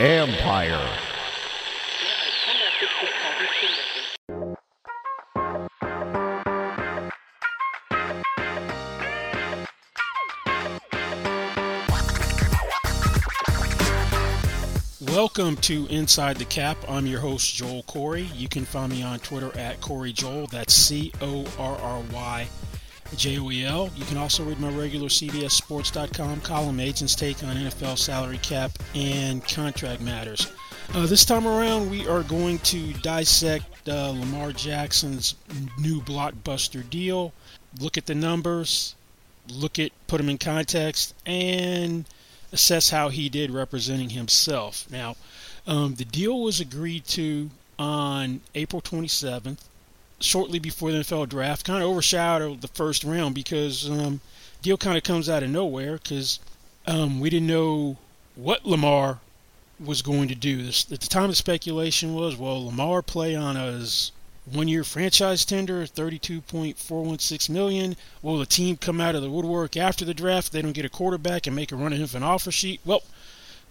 Empire. Welcome to Inside the Cap. I'm your host, Joel Corry. You can find me on Twitter at Corry Joel. That's C O R R Y J O E L. You can also read my regular CBSSports.com column, Agents Take on NFL salary cap and contract matters. Uh, this time around, we are going to dissect uh, Lamar Jackson's new blockbuster deal, look at the numbers, look at, put them in context, and assess how he did representing himself. Now, um, the deal was agreed to on April 27th, shortly before the NFL draft. Kind of overshadowed the first round because um, deal kind of comes out of nowhere because um, we didn't know what Lamar was going to do. This, at the time, the speculation was, well, Lamar play on a one-year franchise tender, 32.416 million. Will the team come out of the woodwork after the draft? They don't get a quarterback and make a run at him for an offer sheet. Well,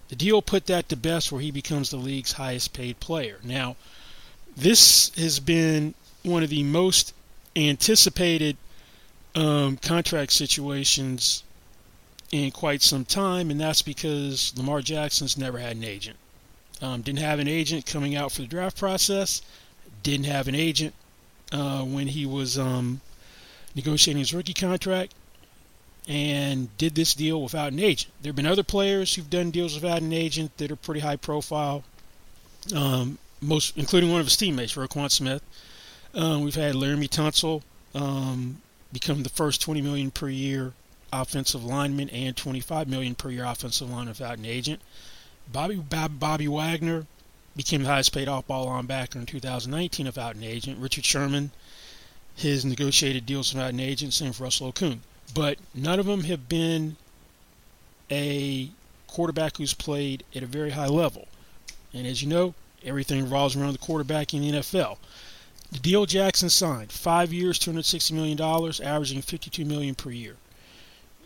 the deal put that to best, where he becomes the league's highest-paid player. Now, this has been one of the most anticipated um, contract situations in quite some time, and that's because Lamar Jackson's never had an agent. Um, didn't have an agent coming out for the draft process didn't have an agent uh, when he was um, negotiating his rookie contract and did this deal without an agent. There have been other players who've done deals without an agent that are pretty high profile, um, most including one of his teammates, Roquan Smith. Um, we've had Laremy Tunsil um, become the first 20 million per year offensive lineman and 25 million per year offensive lineman without an agent. Bobby Bobby Wagner became the highest paid off ball linebacker in 2019 without an agent. Richard Sherman, his negotiated deals without an agent, same for Russell Okung. But none of them have been a quarterback who's played at a very high level. And as you know, everything revolves around the quarterback in the NFL. The deal Jackson signed, five years, $260 million, averaging 52 million per year.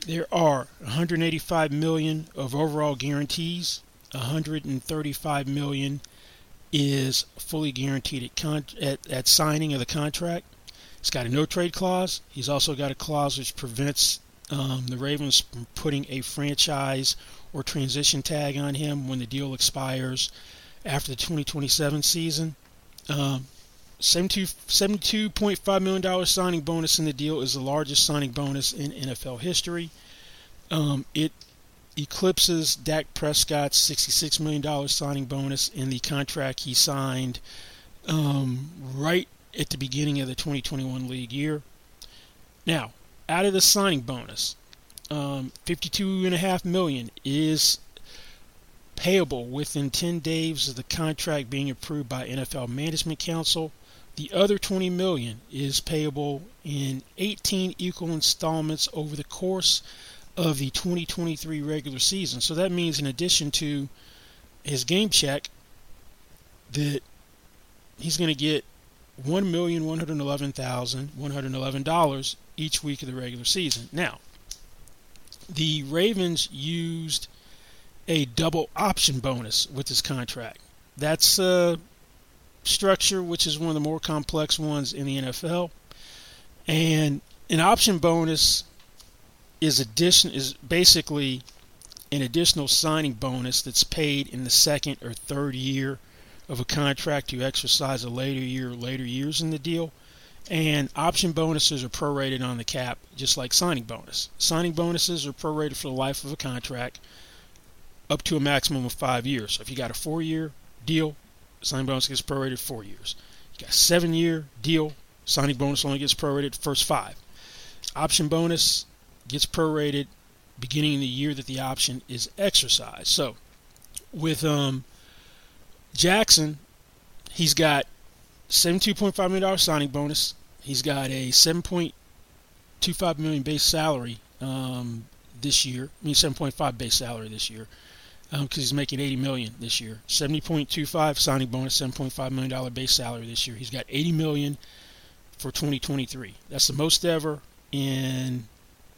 There are 185 million of overall guarantees, 135 million is fully guaranteed at, con- at, at signing of the contract. He's got a no trade clause. He's also got a clause which prevents um, the Ravens from putting a franchise or transition tag on him when the deal expires after the 2027 season. Um, $72.5 million signing bonus in the deal is the largest signing bonus in NFL history. Um, it eclipses Dak Prescott's $66 million signing bonus in the contract he signed um, right at the beginning of the 2021 league year. Now, out of the signing bonus, um, 52.5 million is payable within 10 days of the contract being approved by NFL Management Council. The other 20 million is payable in 18 equal installments over the course of the 2023 regular season. So that means, in addition to his game check, that he's going to get one million one hundred eleven thousand one hundred eleven dollars each week of the regular season. Now, the Ravens used a double option bonus with this contract. That's a structure which is one of the more complex ones in the NFL, and an option bonus is addition is basically an additional signing bonus that's paid in the second or third year of a contract you exercise a later year later years in the deal. And option bonuses are prorated on the cap, just like signing bonus. Signing bonuses are prorated for the life of a contract up to a maximum of five years. So if you got a four year deal, signing bonus gets prorated four years. You got seven year deal, signing bonus only gets prorated first five. Option bonus gets prorated beginning in the year that the option is exercised. So, with um, Jackson, he's got $72.5 million signing bonus. He's got a 7.25 million base salary um, this year. I mean, 7.5 base salary this year because um, he's making 80 million this year. 70.25 signing bonus, 7.5 million dollar base salary this year. He's got 80 million for 2023. That's the most ever in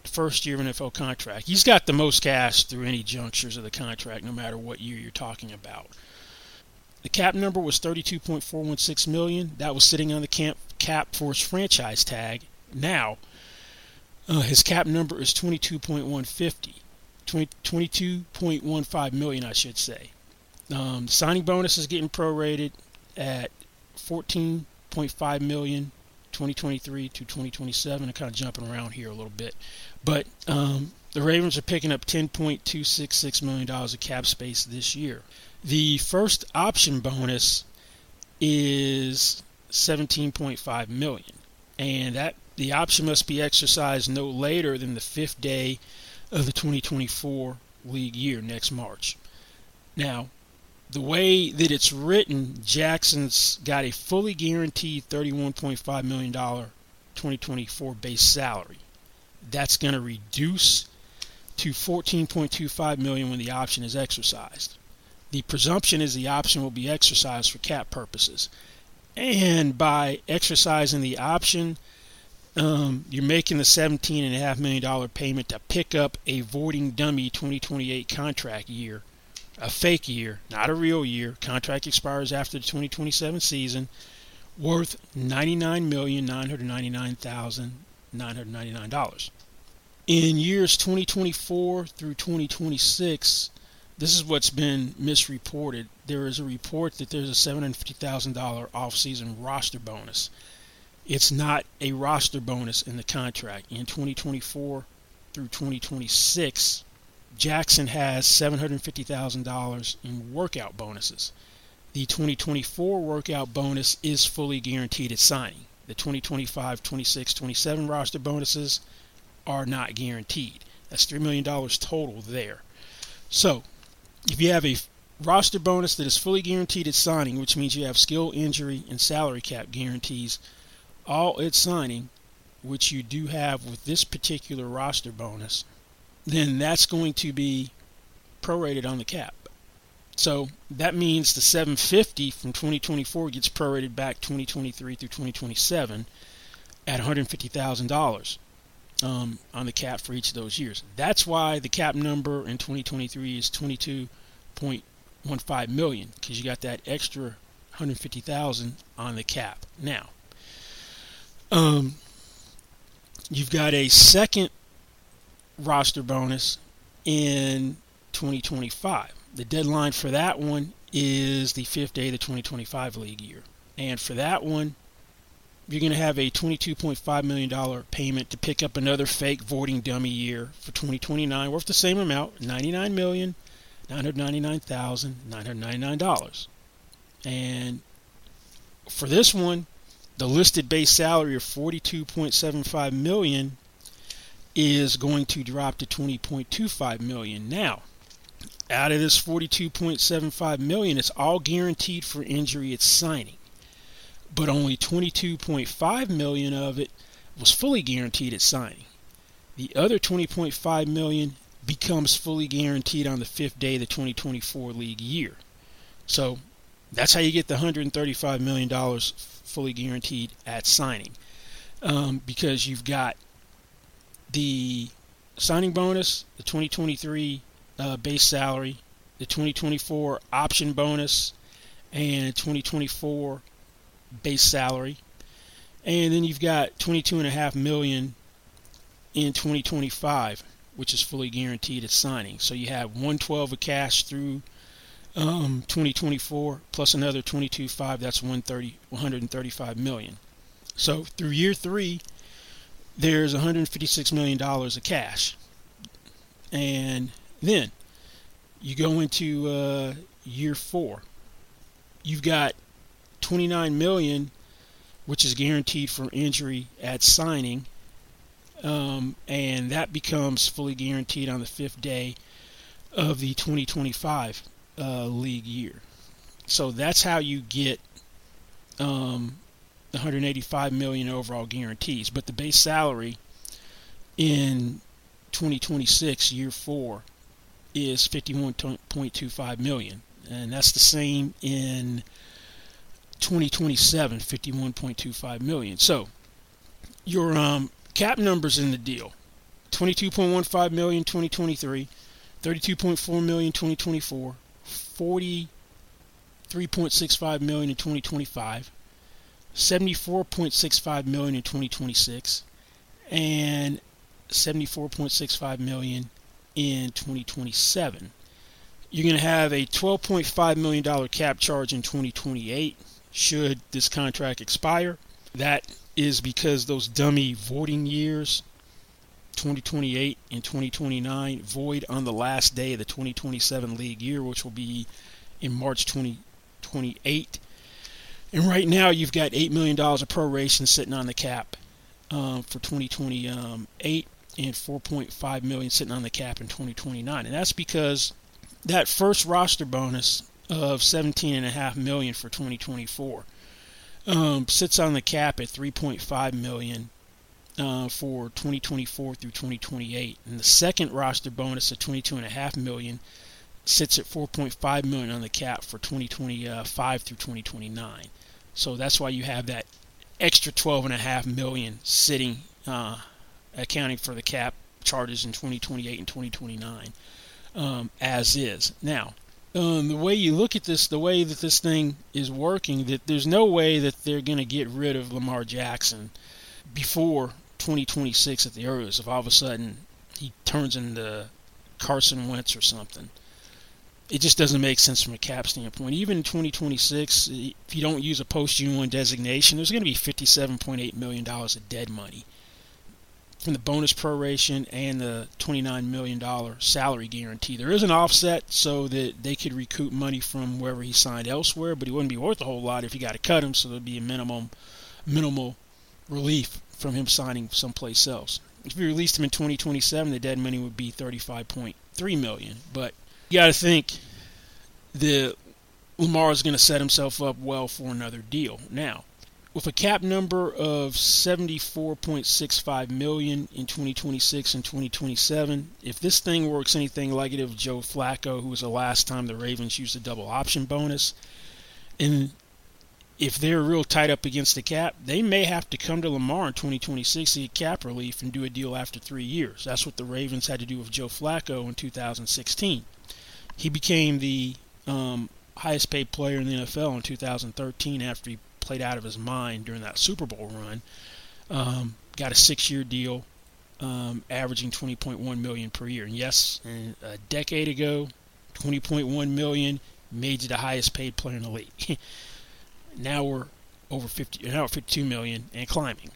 the first year of an NFL contract. He's got the most cash through any junctures of the contract, no matter what year you're talking about. The cap number was 32.416 million. That was sitting on the cap cap for his franchise tag. Now, uh, his cap number is 22.150. 20, 22.15 million, I should say. Um, signing bonus is getting prorated at 14.5 million 2023 to 2027. I'm kind of jumping around here a little bit, but um, the Ravens are picking up 10.266 million dollars of cap space this year. The first option bonus is 17.5 million, and that the option must be exercised no later than the fifth day of the 2024 league year next March. Now, the way that it's written, Jackson's got a fully guaranteed $31.5 million 2024 base salary. That's going to reduce to 14.25 million when the option is exercised. The presumption is the option will be exercised for cap purposes. And by exercising the option, um, you're making the $17.5 million payment to pick up a voiding dummy 2028 contract year, a fake year, not a real year. Contract expires after the 2027 season, worth $99,999,999. In years 2024 through 2026, this is what's been misreported. There is a report that there's a $750,000 off-season roster bonus. It's not a roster bonus in the contract. In 2024 through 2026, Jackson has $750,000 in workout bonuses. The 2024 workout bonus is fully guaranteed at signing. The 2025, 26, 27 roster bonuses are not guaranteed. That's $3 million total there. So, if you have a roster bonus that is fully guaranteed at signing, which means you have skill, injury, and salary cap guarantees all at signing, which you do have with this particular roster bonus, then that's going to be prorated on the cap. So that means the 750 from 2024 gets prorated back 2023 through 2027 at $150,000 um, on the cap for each of those years. That's why the cap number in 2023 is 22.15 million because you got that extra 150,000 on the cap. Now, um, you've got a second roster bonus in 2025. The deadline for that one is the fifth day of the 2025 league year. And for that one, you're going to have a $22.5 million payment to pick up another fake voiding dummy year for 2029 worth the same amount, $99,999,999. And for this one, the listed base salary of 42.75 million is going to drop to 20.25 million. Now, out of this 42.75 million, it's all guaranteed for injury at signing. But only 22.5 million of it was fully guaranteed at signing. The other 20.5 million becomes fully guaranteed on the fifth day of the 2024 league year. So that's how you get the $135 million fully guaranteed at signing. Um, because you've got the signing bonus, the 2023 uh, base salary, the 2024 option bonus, and 2024 base salary. And then you've got 22.5 million in 2025, which is fully guaranteed at signing. So you have 112 of cash through um, 2024 plus another 22.5 that's 130 135 million. So through year three there's 156 million dollars of cash. And then you go into uh, year four you've got 29 million which is guaranteed for injury at signing. Um, and that becomes fully guaranteed on the fifth day of the 2025 uh, league year. So that's how you get um, 185 million overall guarantees. But the base salary in 2026 year four is 51.25 million, and that's the same in 2027, 51.25 million. So your um, cap numbers in the deal: 22.15 million 2023, 32.4 million 2024, 43.65 million in 2025, 74.65 million in 2026, and 74.65 million in 2027. You're going to have a 12.5 million dollar cap charge in 2028 should this contract expire. That is because those dummy voiding years 2028 and 2029 void on the last day of the 2027 league year, which will be in March 2028. And right now, you've got $8 million of proration sitting on the cap um, for 2028 and 4.5 million sitting on the cap in 2029. And that's because that first roster bonus of 17.5 million for 2024 um, sits on the cap at 3.5 million uh, for 2024 through 2028, and the second roster bonus of 22.5 million sits at 4.5 million on the cap for 2025 through 2029. So that's why you have that extra 12.5 million sitting, uh, accounting for the cap charges in 2028 and 2029, um, as is. Now, um, the way you look at this, the way that this thing is working, that there's no way that they're going to get rid of Lamar Jackson before 2026 at the earliest. If all of a sudden he turns into Carson Wentz or something, it just doesn't make sense from a cap standpoint. Even in 2026, if you don't use a post June 1 designation, there's going to be $57.8 million of dead money from the bonus proration and the $29 million salary guarantee. There is an offset so that they could recoup money from wherever he signed elsewhere, but he wouldn't be worth a whole lot if you got to cut him, so there'd be a minimum minimal relief from him signing someplace else. If you released him in 2027, the dead money would be 35.3 million. But you got to think the Lamar is going to set himself up well for another deal. Now, with a cap number of 74.65 million in 2026 and 2027 if this thing works anything like it of joe flacco who was the last time the ravens used a double option bonus and if they're real tight up against the cap they may have to come to lamar in 2026 to get cap relief and do a deal after three years that's what the ravens had to do with joe flacco in 2016 he became the um, highest paid player in the nfl in 2013 after he played out of his mind during that Super Bowl run. Um, got a six-year deal, um, averaging 20.1 million per year. And yes, a decade ago, 20.1 million made you the highest paid player in the league. now we're over 50, now we're 52 million and climbing.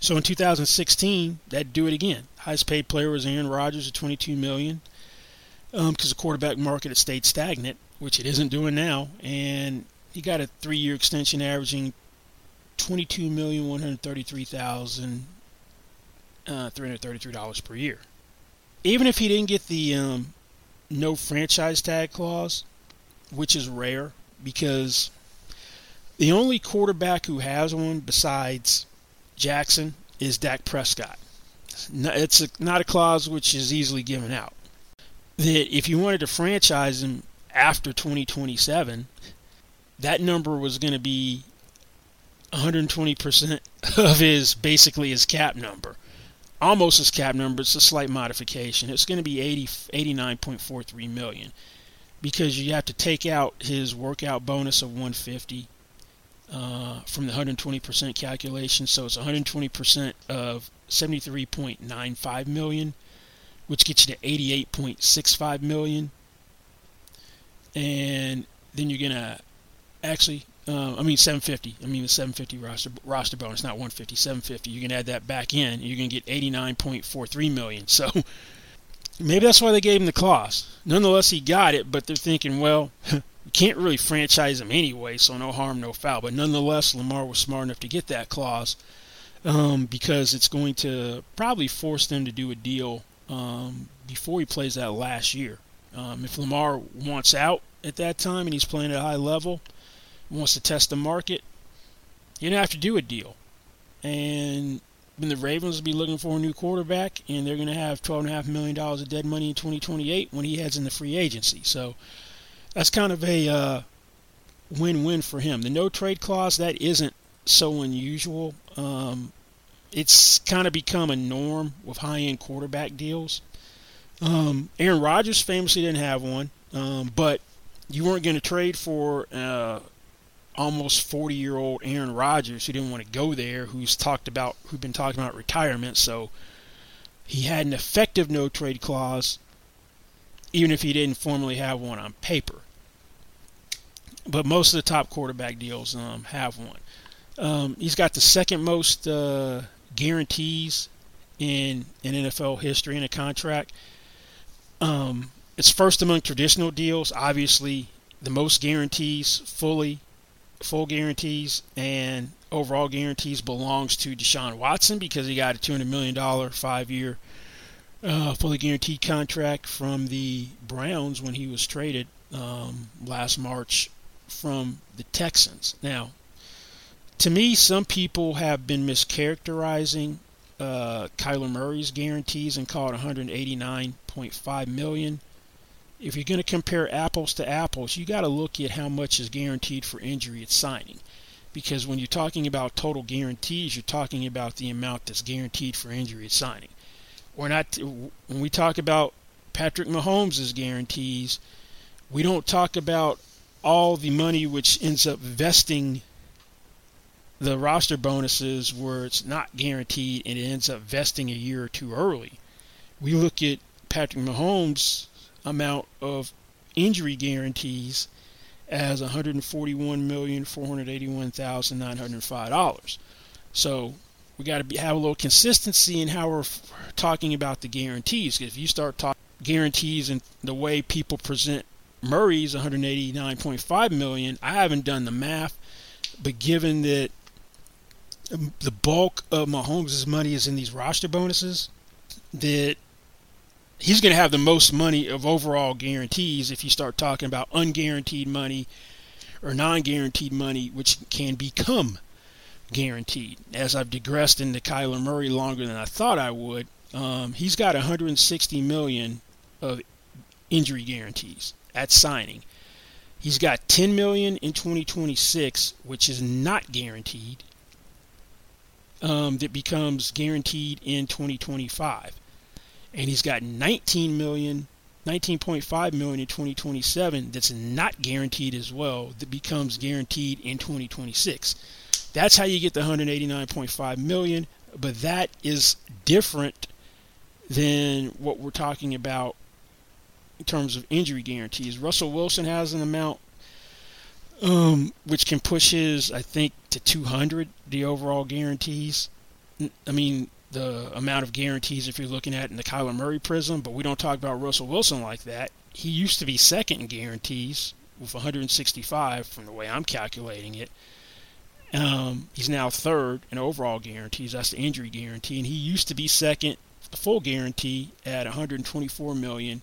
So in 2016, that'd do it again. Highest paid player was Aaron Rodgers at 22 million because um, the quarterback market had stayed stagnant, which it isn't doing now. And he got a three-year extension averaging twenty-two million one hundred thirty-three thousand uh, three hundred thirty-three dollars per year. Even if he didn't get the um, no franchise tag clause, which is rare because the only quarterback who has one besides Jackson is Dak Prescott. It's a, not a clause which is easily given out. That if you wanted to franchise him after 2027, that number was going to be 120% of his basically his cap number. Almost his cap number, it's a slight modification. It's going to be 80 89.43 million because you have to take out his workout bonus of 150 uh, from the 120% calculation. So it's 120% of 73.95 million, which gets you to 88.65 million. And then you're to actually, uh, I mean 750. I mean the 750 roster roster bonus, not 150. 750. You can add that back in, and you're to get 89.43 million. So maybe that's why they gave him the clause. Nonetheless, he got it, but they're thinking, well, you can't really franchise him anyway, so no harm, no foul. But nonetheless, Lamar was smart enough to get that clause um, because it's going to probably force them to do a deal um, before he plays that last year. Um, if Lamar wants out at that time and he's playing at a high level, wants to test the market, you're gonna have to do a deal. And then the Ravens will be looking for a new quarterback, and they're have twelve and a half million dollars of dead money in 2028 when he heads into free agency. So that's kind of a uh, win-win for him. The no trade clause that isn't so unusual. Um, it's kind of become a norm with high-end quarterback deals. Um, Aaron Rodgers famously didn't have one, um, but you weren't going to trade for uh, almost 40 year old Aaron Rodgers who didn't want to go there, who's talked about, who'd been talking about retirement. So he had an effective no trade clause, even if he didn't formally have one on paper. But most of the top quarterback deals um, have one. Um, he's got the second most uh, guarantees in in NFL history in a contract. Um, it's first among traditional deals. Obviously, the most guarantees, fully, full guarantees, and overall guarantees belongs to Deshaun Watson because he got a $200 million five-year uh, fully guaranteed contract from the Browns when he was traded um, last March from the Texans. Now, to me, some people have been mischaracterizing uh, Kyler Murray's guarantees and called 189.5 million. If you're going to compare apples to apples, you got to look at how much is guaranteed for injury at signing, because when you're talking about total guarantees, you're talking about the amount that's guaranteed for injury at signing. We're not when we talk about Patrick Mahomes' guarantees, we don't talk about all the money which ends up vesting the roster bonuses where it's not guaranteed and it ends up vesting a year or two early. We look at Patrick Mahomes' amount of injury guarantees as $141,481,905. So we got to have a little consistency in how we're talking about the guarantees. If you start talking guarantees and the way people present Murray's 189.5 million, I haven't done the math, but given that the bulk of Mahomes' money is in these roster bonuses, that he's going to have the most money of overall guarantees if you start talking about unguaranteed money or non-guaranteed money, which can become guaranteed. As I've digressed into Kyler Murray longer than I thought I would, um, he's got 160 million of injury guarantees at signing. He's got 10 million in 2026, which is not guaranteed, um, that becomes guaranteed in 2025. And he's got 19 million, 19.5 million in 2027 that's not guaranteed as well, that becomes guaranteed in 2026. That's how you get the 189.5 million, but that is different than what we're talking about in terms of injury guarantees. Russell Wilson has an amount um, which can push his, I think, to 200, the overall guarantees. I mean, the amount of guarantees if you're looking at in the Kyler Murray prism, but we don't talk about Russell Wilson like that. He used to be second in guarantees with 165 from the way I'm calculating it. Um, he's now third in overall guarantees. That's the injury guarantee, and he used to be second, the full guarantee at 124 million.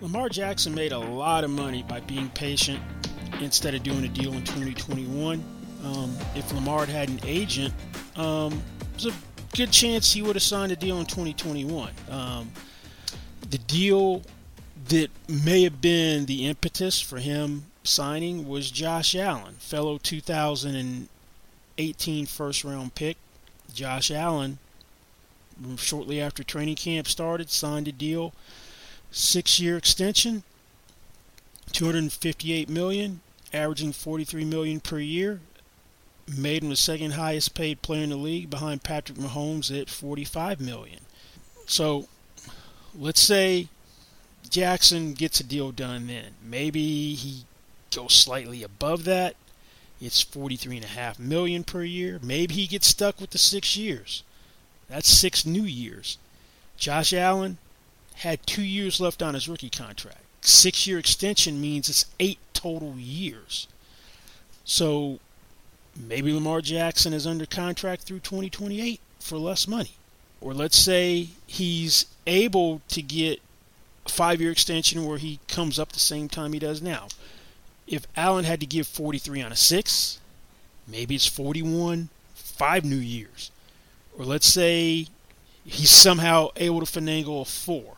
Lamar Jackson made a lot of money by being patient instead of doing a deal in 2021. Um, if Lamar had had an agent, um, there's a good chance he would have signed a deal in 2021. Um, the deal that may have been the impetus for him signing was Josh Allen, fellow 2018 first round pick. Josh Allen, shortly after training camp started, signed a deal, six year extension, 258 million, averaging 43 million per year. Made him the second highest paid player in the league behind Patrick Mahomes at 45 million. So let's say Jackson gets a deal done then. Maybe he goes slightly above that. It's 43.5 million per year. Maybe he gets stuck with the 6 years. That's 6 new years. Josh Allen had 2 years left on his rookie contract. 6-year extension means it's 8 total years. So maybe Lamar Jackson is under contract through 2028 for less money. Or let's say he's able to get a five year extension where he comes up the same time he does now. If Allen had to give 43 on a six, maybe it's 41, five new years. Or let's say he's somehow able to finagle a four,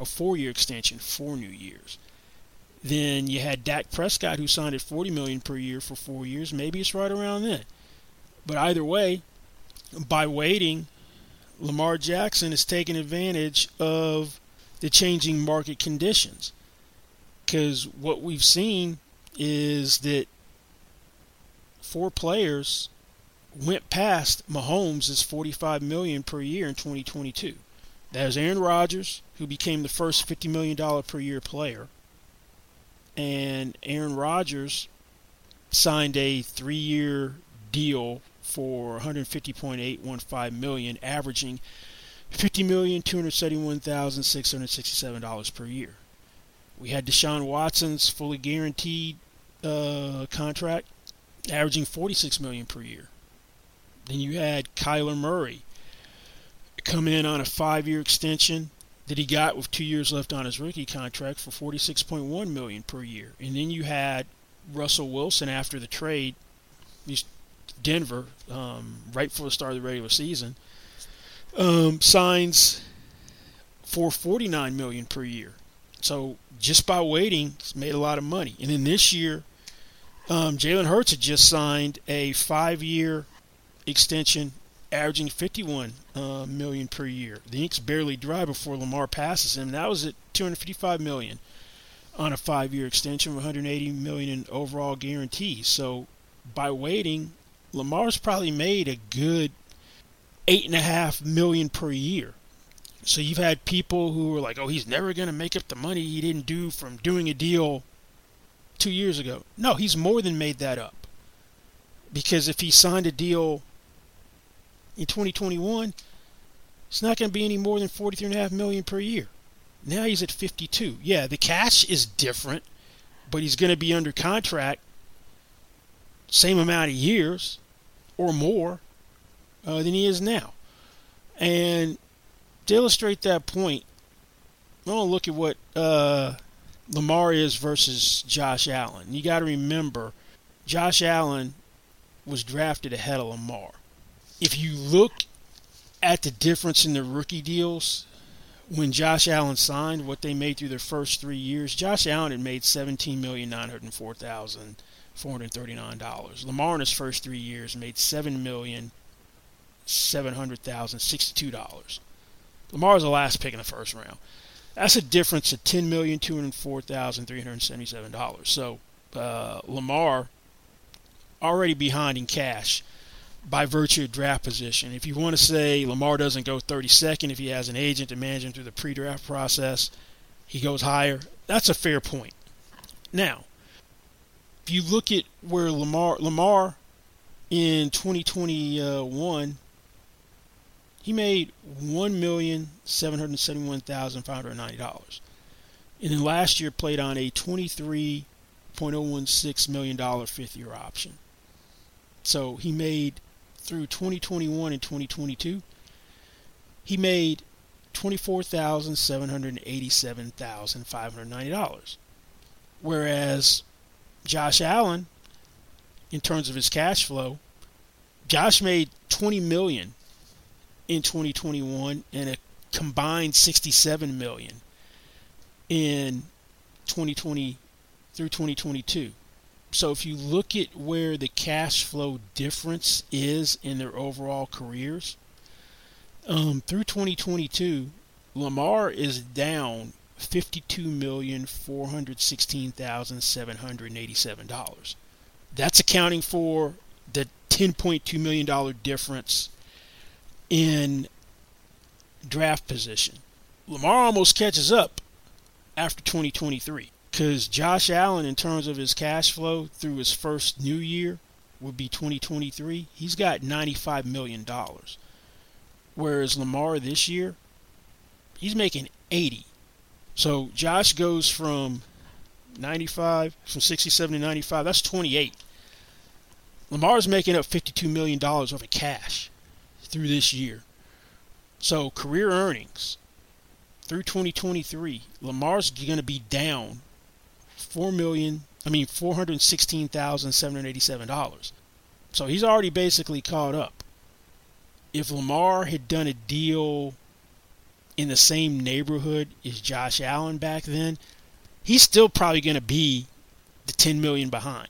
a four year extension, four new years. Then you had Dak Prescott who signed at 40 million per year for four years. Maybe it's right around then. But either way, by waiting, Lamar Jackson is taking advantage of the changing market conditions. Because what we've seen is that four players went past Mahomes' 45 million per year in 2022. Was Aaron Rodgers, who became the first 50 million dollar per year player, and Aaron Rodgers signed a three-year deal for 150.815 million, averaging 50,271,667 dollars per year. We had Deshaun Watson's fully guaranteed uh, contract, averaging 46 million per year. Then you had Kyler Murray come in on a five-year extension that he got with two years left on his rookie contract for 46.1 million per year. And then you had Russell Wilson after the trade, Denver, um, right before the start of the regular season, um, signs for 49 million per year. So just by waiting, it's made a lot of money. And then this year, um, Jalen Hurts had just signed a five-year extension, averaging 51 uh, million per year. The ink's barely dry before Lamar passes him. That was at 255 million on a five-year extension, 180 million in overall guarantee. So by waiting, Lamar's probably made a good eight and a half million per year. So you've had people who were like, "Oh, he's never going to make up the money he didn't do from doing a deal two years ago." No, he's more than made that up. Because if he signed a deal in 2021, it's not going to be any more than 43.5 million per year. Now he's at 52. Yeah, the cash is different, but he's going to be under contract same amount of years or more uh, than he is now. And to illustrate that point, I want to look at what uh, Lamar is versus Josh Allen. You got to remember, Josh Allen was drafted ahead of Lamar. If you look at the difference in the rookie deals, when Josh Allen signed, what they made through their first three years, Josh Allen had made seventeen million nine hundred four thousand four hundred thirty nine dollars. Lamar in his first three years made seven million seven hundred thousand sixty two dollars. Lamar was the last pick in the first round. That's a difference of ten million two hundred four thousand three hundred seventy seven dollars. So uh, Lamar already behind in cash by virtue of draft position. If you want to say Lamar doesn't go 32nd if he has an agent to manage him through the pre-draft process, he goes higher. That's a fair point. Now, if you look at where Lamar Lamar in 2021 he made one million seven hundred seventy-one thousand five hundred ninety dollars, and then last year played on a twenty-three point oh one six million dollar fifth-year option. So he made through 2021 and 2022, he made $24,787,590. Whereas Josh Allen, in terms of his cash flow, Josh made 20 million in 2021 and a combined 67 million in 2020 through 2022. So if you look at where the cash flow difference is in their overall careers, um, through 2022, Lamar is down fifty-two million four hundred sixteen thousand seven hundred eighty-seven dollars. That's accounting for the 10.2 million dollar difference in draft position. Lamar almost catches up after 2023 because Josh Allen, in terms of his cash flow through his first new year, would be 2023. He's got 95 million dollars, whereas Lamar this year, he's making 80. So Josh goes from 95, from 67 to 95. That's 28. Lamar's making up 52 million dollars of cash through this year. So career earnings through 2023, Lamar's going to be down four million. I mean, four hundred sixteen thousand seven hundred eighty-seven dollars. So he's already basically caught up. If Lamar had done a deal in the same neighborhood as Josh Allen back then, he's still probably going to be the 10 million behind.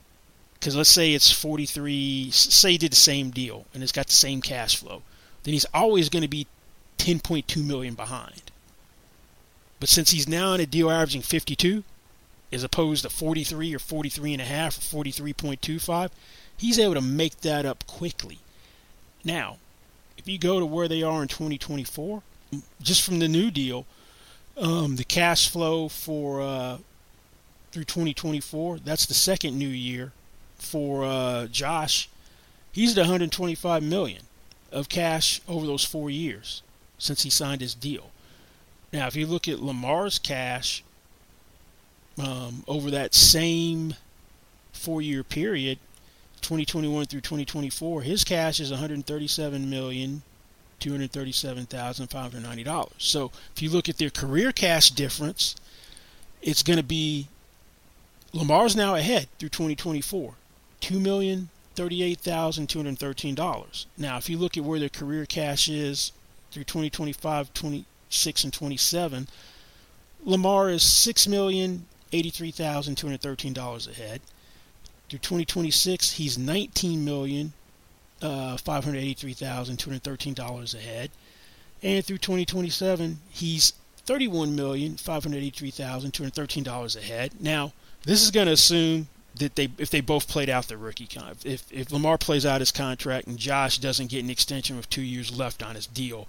Because let's say it's 43, say he did the same deal and it's got the same cash flow, then he's always going to be 10.2 million behind. But since he's now in a deal averaging 52, as opposed to 43 or 43 and a half or 43.25, he's able to make that up quickly. Now, if you go to where they are in 2024, just from the new deal, um, the cash flow for uh, through 2024, that's the second new year for uh, Josh. He's at 125 million of cash over those four years since he signed his deal. Now, if you look at Lamar's cash um, over that same four-year period, 2021 through 2024, his cash is 137 million. $237,590. So if you look at their career cash difference, it's going to be Lamar's now ahead through 2024, $2,038,213. Now, if you look at where their career cash is through 2025, 26, and 27, Lamar is $6,083,213 ahead. Through 2026, he's 19 million uh, $583,213 ahead. And through 2027, he's $31,583,213 ahead. Now, this is going to assume that they if they both played out the rookie contract. If if Lamar plays out his contract and Josh doesn't get an extension with two years left on his deal,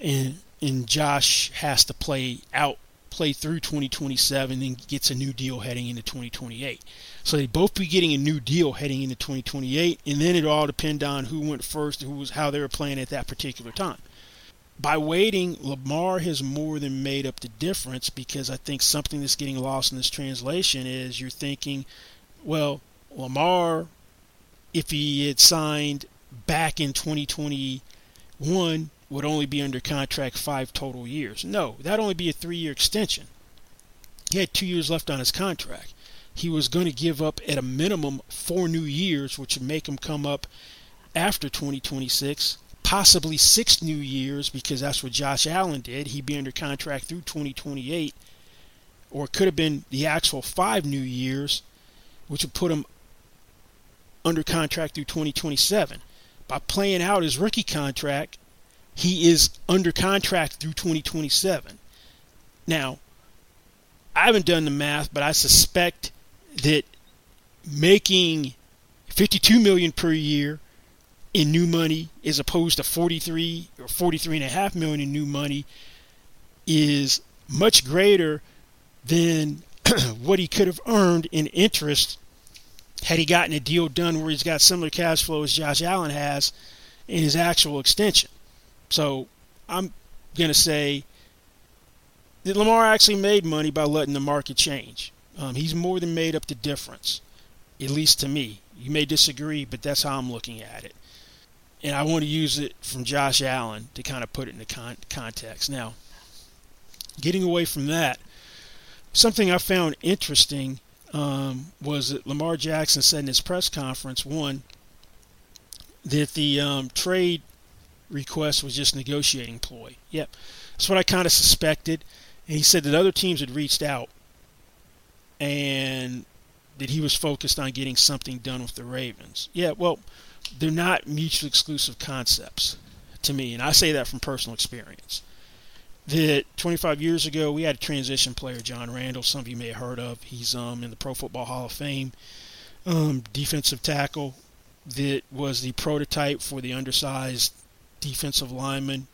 and and Josh has to play out play through 2027 and gets a new deal heading into 2028. So they both be getting a new deal heading into 2028, and then it all depend on who went first, who was how they were playing at that particular time. By waiting, Lamar has more than made up the difference because I think something that's getting lost in this translation is you're thinking, well, Lamar, if he had signed back in 2021, would only be under contract five total years. No, that'd only be a three year extension. He had two years left on his contract. He was going to give up at a minimum four new years, which would make him come up after 2026, possibly six new years, because that's what Josh Allen did. He'd be under contract through 2028, or it could have been the actual five new years, which would put him under contract through 2027. By playing out his rookie contract, he is under contract through 2027. Now, I haven't done the math, but I suspect that making 52 million per year in new money as opposed to 43 or 43 and a half million in new money is much greater than what he could have earned in interest had he gotten a deal done where he's got similar cash flow as Josh Allen has in his actual extension. So I'm going to say that Lamar actually made money by letting the market change. Um, he's more than made up the difference, at least to me. You may disagree, but that's how I'm looking at it. And I want to use it from Josh Allen to kind of put it into con- context. Now, getting away from that, something I found interesting um, was that Lamar Jackson said in his press conference, one, that the um, trade request was just negotiating ploy. Yep, that's what I kind of suspected. And he said that other teams had reached out and that he was focused on getting something done with the Ravens. Yeah, well, they're not mutually exclusive concepts to me, and I say that from personal experience. That 25 years ago, we had a transition player, John Randle. Some of you may have heard of. He's um, in the Pro Football Hall of Fame, um, defensive tackle that was the prototype for the undersized defensive lineman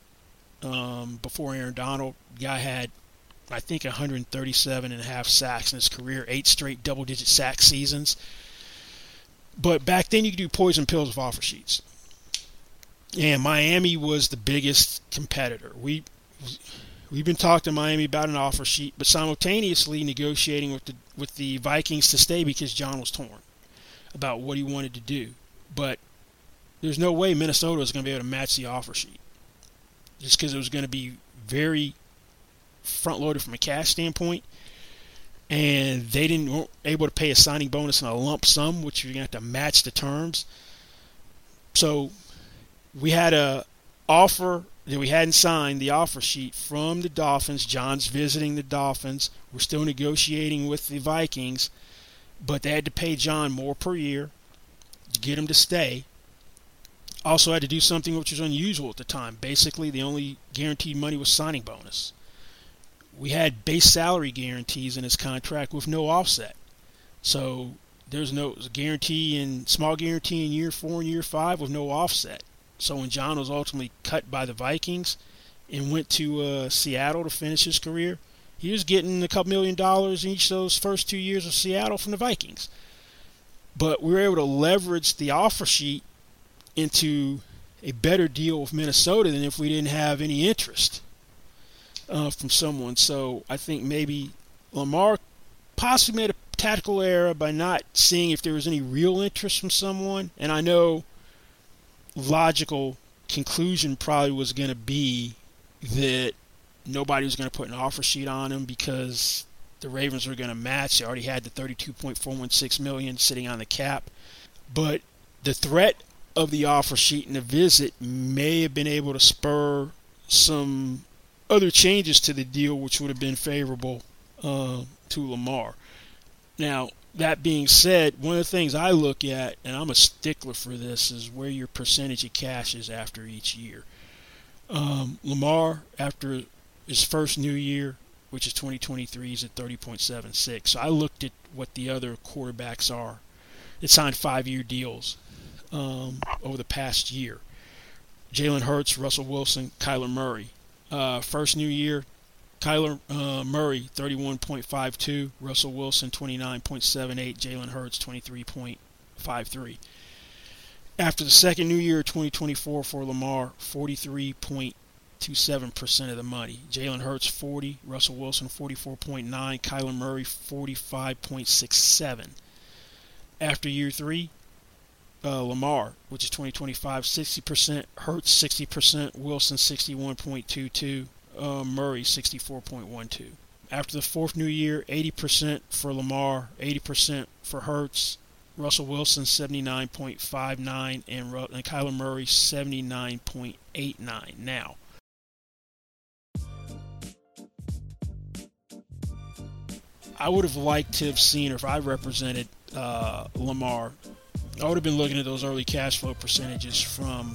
um, before Aaron Donald. Guy had, I think, 137 and a half sacks in his career, eight straight double-digit sack seasons. But back then, you could do poison pills with offer sheets, and Miami was the biggest competitor. We we've been talking to Miami about an offer sheet, but simultaneously negotiating with the with the Vikings to stay because John was torn about what he wanted to do. But there's no way Minnesota was going to be able to match the offer sheet just because it was going to be very front loaded from a cash standpoint. And they didn't weren't able to pay a signing bonus in a lump sum, which you're going to have to match the terms. So we had a offer that we hadn't signed the offer sheet from the Dolphins. John's visiting the Dolphins. We're still negotiating with the Vikings, but they had to pay John more per year to get him to stay. Also had to do something which was unusual at the time. Basically, the only guaranteed money was signing bonus. We had base salary guarantees in his contract with no offset. So there's no guarantee in small guarantee in year four and year five with no offset. So when John was ultimately cut by the Vikings and went to uh, Seattle to finish his career, he was getting a couple million dollars in each of those first two years of Seattle from the Vikings. But we were able to leverage the offer sheet into a better deal with Minnesota than if we didn't have any interest uh, from someone. So I think maybe Lamar possibly made a tactical error by not seeing if there was any real interest from someone. And I know logical conclusion probably was going to be that nobody was going to put an offer sheet on him because the Ravens were going to match. They already had the 32.416 million sitting on the cap, but the threat of the offer sheet and the visit may have been able to spur some other changes to the deal, which would have been favorable uh, to Lamar. Now, that being said, one of the things I look at, and I'm a stickler for this, is where your percentage of cash is after each year. Um, Lamar, after his first new year, which is 2023, is at 30.76. So I looked at what the other quarterbacks are. It signed five-year deals um, over the past year. Jalen Hurts, Russell Wilson, Kyler Murray. Uh, first new year, Kyler uh, Murray 31.52, Russell Wilson 29.78, Jalen Hurts 23.53. After the second new year 2024 for Lamar, 43.27% of the money. Jalen Hurts 40, Russell Wilson 44.9, Kyler Murray 45.67. After year three, uh, Lamar, which is 2025, 60%, Hurts 60%, Wilson 61.22, uh, Murray 64.12. After the fourth new year, 80% for Lamar, 80% for Hurts, Russell Wilson 79.59, and, Ru- and Kyler Murray 79.89. Now, I would have liked to have seen, or if I represented uh, Lamar, I would have been looking at those early cash flow percentages from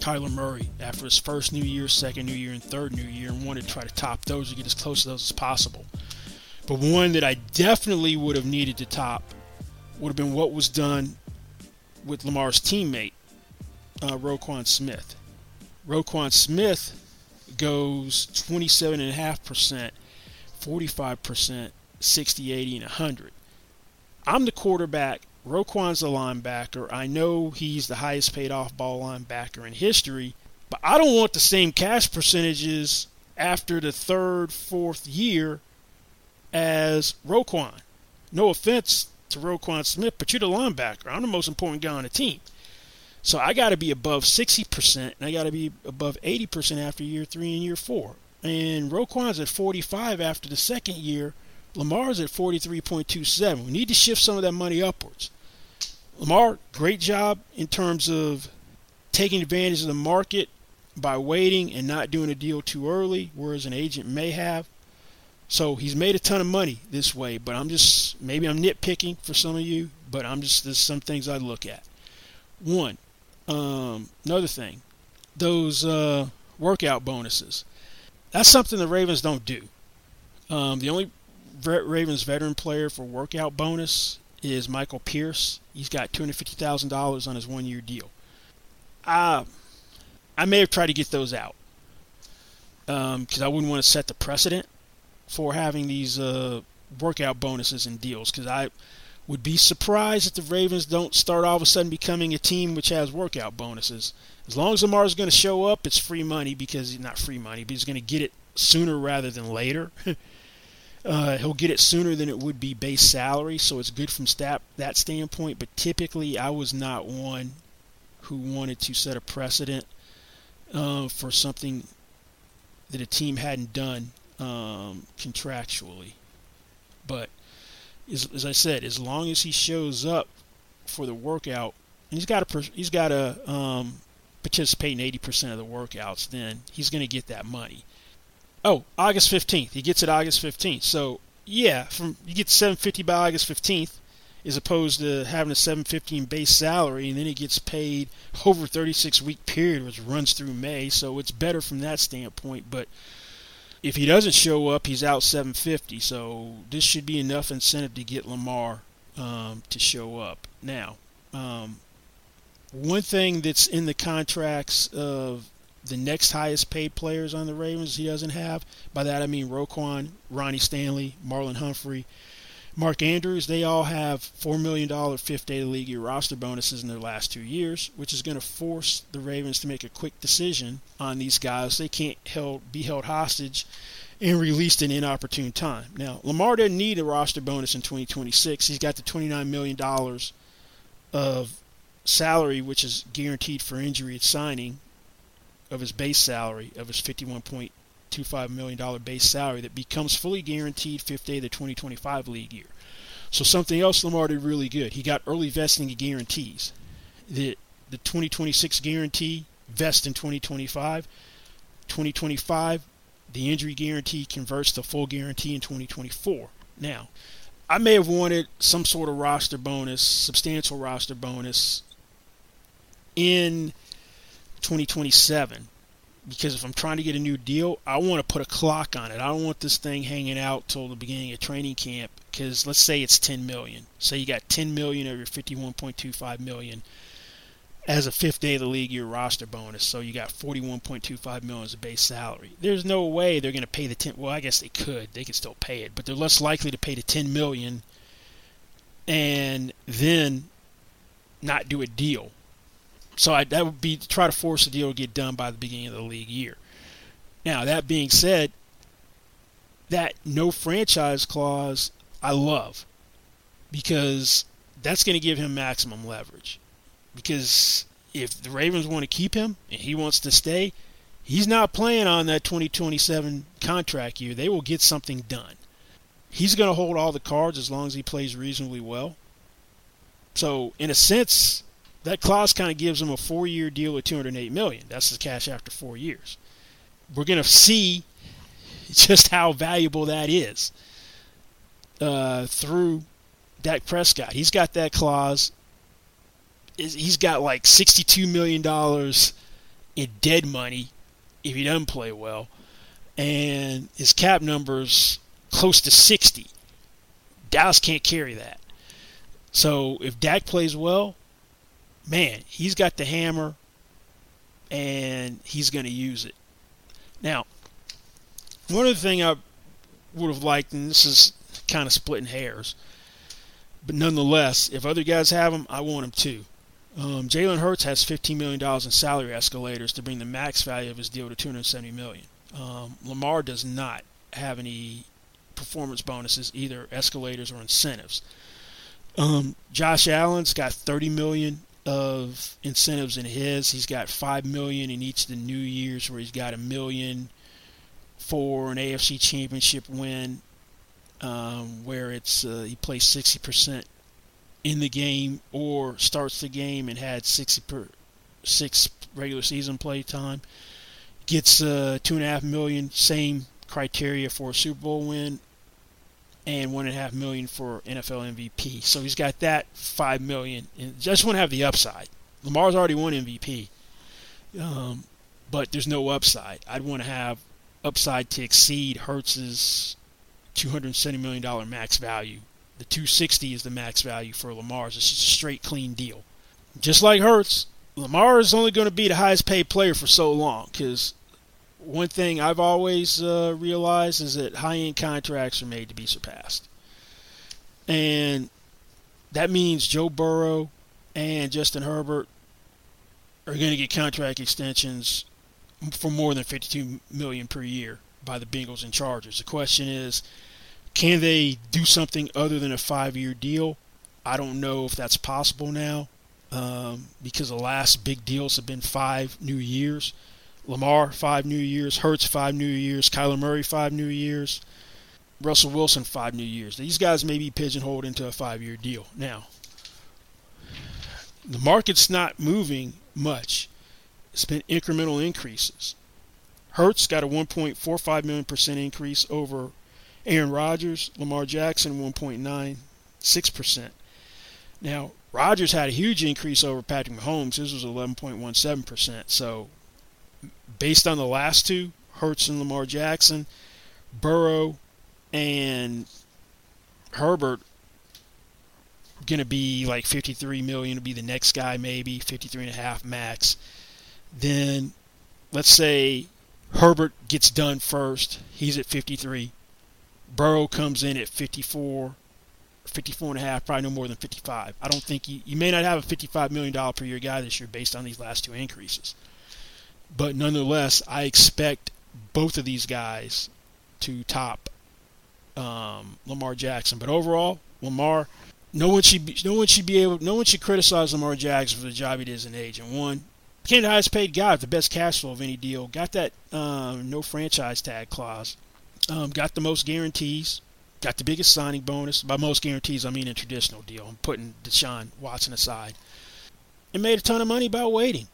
Kyler Murray after his first new year, second new year, and third new year, and wanted to try to top those or get as close to those as possible. But one that I definitely would have needed to top would have been what was done with Lamar's teammate, uh, Roquan Smith. Roquan Smith goes 27.5%, 45%, 60, 80, and 100. I'm the quarterback Roquan's the linebacker. I know he's the highest paid off ball linebacker in history, but I don't want the same cash percentages after the third, fourth year as Roquan. No offense to Roquan Smith, but you're the linebacker. I'm the most important guy on the team. So I got to be above 60%, and I got to be above 80% after year three and year four. and Roquan's at 45 after the second year. Lamar's at 43.27. We need to shift some of that money upwards. Lamar, great job in terms of taking advantage of the market by waiting and not doing a deal too early, whereas an agent may have. So he's made a ton of money this way, but I'm just maybe I'm nitpicking for some of you, but I'm just there's some things I look at. One, um, another thing, those uh, workout bonuses. That's something the Ravens don't do. Um, the only Ravens veteran player for workout bonus is Michael Pierce. He's got $250,000 on his one year deal. I, I may have tried to get those out because um, I wouldn't want to set the precedent for having these uh, workout bonuses and deals because I would be surprised if the Ravens don't start all of a sudden becoming a team which has workout bonuses. As long as Lamar's going to show up, it's free money because he's not free money, but he's going to get it sooner rather than later. uh, he'll get it sooner than it would be base salary, so it's good from stat, that standpoint. But typically, I was not one who wanted to set a precedent uh, for something that a team hadn't done um, contractually. But as, as, I said, as long as he shows up for the workout, and he's got to he's got to um, participate in 80% of the workouts, then he's going to get that money. Oh, August 15th. He gets it August 15th. So yeah, from you get 750 by August 15th, as opposed to having a 750 in base salary, and then he gets paid over 36 week period, which runs through May. So it's better from that standpoint. But if he doesn't show up, he's out 750. So this should be enough incentive to get Lamar um, to show up. Now, um, one thing that's in the contracts of the next highest paid players on the Ravens he doesn't have. By that I mean Roquan, Ronnie Stanley, Marlon Humphrey, Mark Andrews. They all have $4 million fifth day of league year roster bonuses in their last two years, which is going to force the Ravens to make a quick decision on these guys. They can't held, be held hostage and released in inopportune time. Now, Lamar doesn't need a roster bonus in 2026. He's got the $29 million of salary, which is guaranteed for injury at signing, of his base salary of his $51.25 million base salary that becomes fully guaranteed fifth day of the 2025 league year. So something else Lamar did really good. He got early vesting guarantees. The the 2026 guarantee vests in 2025. 2025, the injury guarantee converts to full guarantee in 2024. Now, I may have wanted some sort of roster bonus, substantial roster bonus in 2027 because if I'm trying to get a new deal, I want to put a clock on it. I don't want this thing hanging out till the beginning of training camp because let's say it's 10 million. Say you got 10 million of your 51.25 million as a fifth day of the league year roster bonus. So you got 41.25 million as a base salary. There's no way they're going to pay the 10. Well, I guess they could. They could still pay it, but they're less likely to pay the 10 million and then not do a deal so I, that would be to try to force the deal to get done by the beginning of the league year. Now, that being said, that no franchise clause I love because that's going to give him maximum leverage. Because if the Ravens want to keep him and he wants to stay, he's not playing on that 2027 contract year. They will get something done. He's going to hold all the cards as long as he plays reasonably well. So, in a sense, that clause kind of gives them a four-year deal at 208 million. That's the cash after four years. We're going to see just how valuable that is uh, through Dak Prescott. He's got that clause. He's got like 62 million dollars in dead money if he doesn't play well, and his cap number's close to 60. Dallas can't carry that. So if Dak plays well, man, he's got the hammer and he's going to use it. Now, one other thing I would have liked, and this is kind of splitting hairs, but nonetheless, if other guys have them, I want them too. Um, Jalen Hurts has $15 million in salary escalators to bring the max value of his deal to 270 million. Um, Lamar does not have any performance bonuses, either escalators or incentives. Um, Josh Allen's got 30 million of incentives in his. He's got five million in each of the new years, where he's got a million for an AFC Championship win, um, where it's uh, he plays 60% in the game or starts the game and had 60 per six regular season play time. Gets uh, two and a half million, same criteria for a Super Bowl win, and one and a half million for NFL MVP. So he's got that five million. And just want to have the upside. Lamar's already won MVP, um, but there's no upside. I'd want to have upside to exceed Hurts's 270 million dollar max value. The 260 is the max value for Lamar's. It's just a straight clean deal. Just like Hurts, Lamar is only going to be the highest paid player for so long because one thing I've always uh, realized is that high end contracts are made to be surpassed. And that means Joe Burrow and Justin Herbert are going to get contract extensions for more than 52 million per year by the Bengals and Chargers. The question is, can they do something other than a five-year deal? I don't know if that's possible now um, because the last big deals have been five new years. Lamar, five new years. Hurts, five new years. Kyler Murray, five new years. Russell Wilson, five new years. These guys may be pigeonholed into a five year deal. Now, the market's not moving much. It's been incremental increases. Hurts got a 1.45 million percent increase over Aaron Rodgers, Lamar Jackson 1.96 percent. Now Rodgers had a huge increase over Patrick Mahomes. His was 11.17 percent. So based on the last two, Hurts and Lamar Jackson, Burrow and Herbert going to be like 53 million to be the next guy maybe 53 and a half max. Then let's say Herbert gets done first he's at 53 Burrow comes in at 54 54 and a half probably no more than 55 I don't think you, you may not have a 55 million dollar per year guy this year based on these last two increases but nonetheless, I expect both of these guys to top um, Lamar Jackson. But overall, Lamar, no one should be, no one should be able, no one should criticize Lamar Jackson for the job he did as an agent. One, became the highest paid guy the best cash flow of any deal. Got that um, no franchise tag clause. Um, got the most guarantees. Got the biggest signing bonus. By most guarantees, I mean a traditional deal. I'm putting Deshaun Watson aside. And made a ton of money by waiting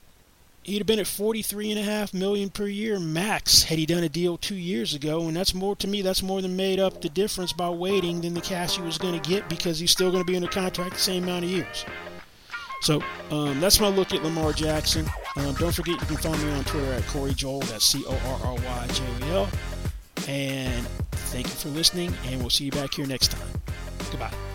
he'd have been at 43 and a half million per year max had he done a deal two years ago and that's more to me that's more than made up the difference by waiting than the cash he was going to get because he's still going to be under contract the same amount of years. So um, that's my look at lamar jackson. Um, don't forget you can find me on twitter at corry joel. That's c-o-r-r-y-j-o-l and thank you for listening and we'll see you back here next time. Goodbye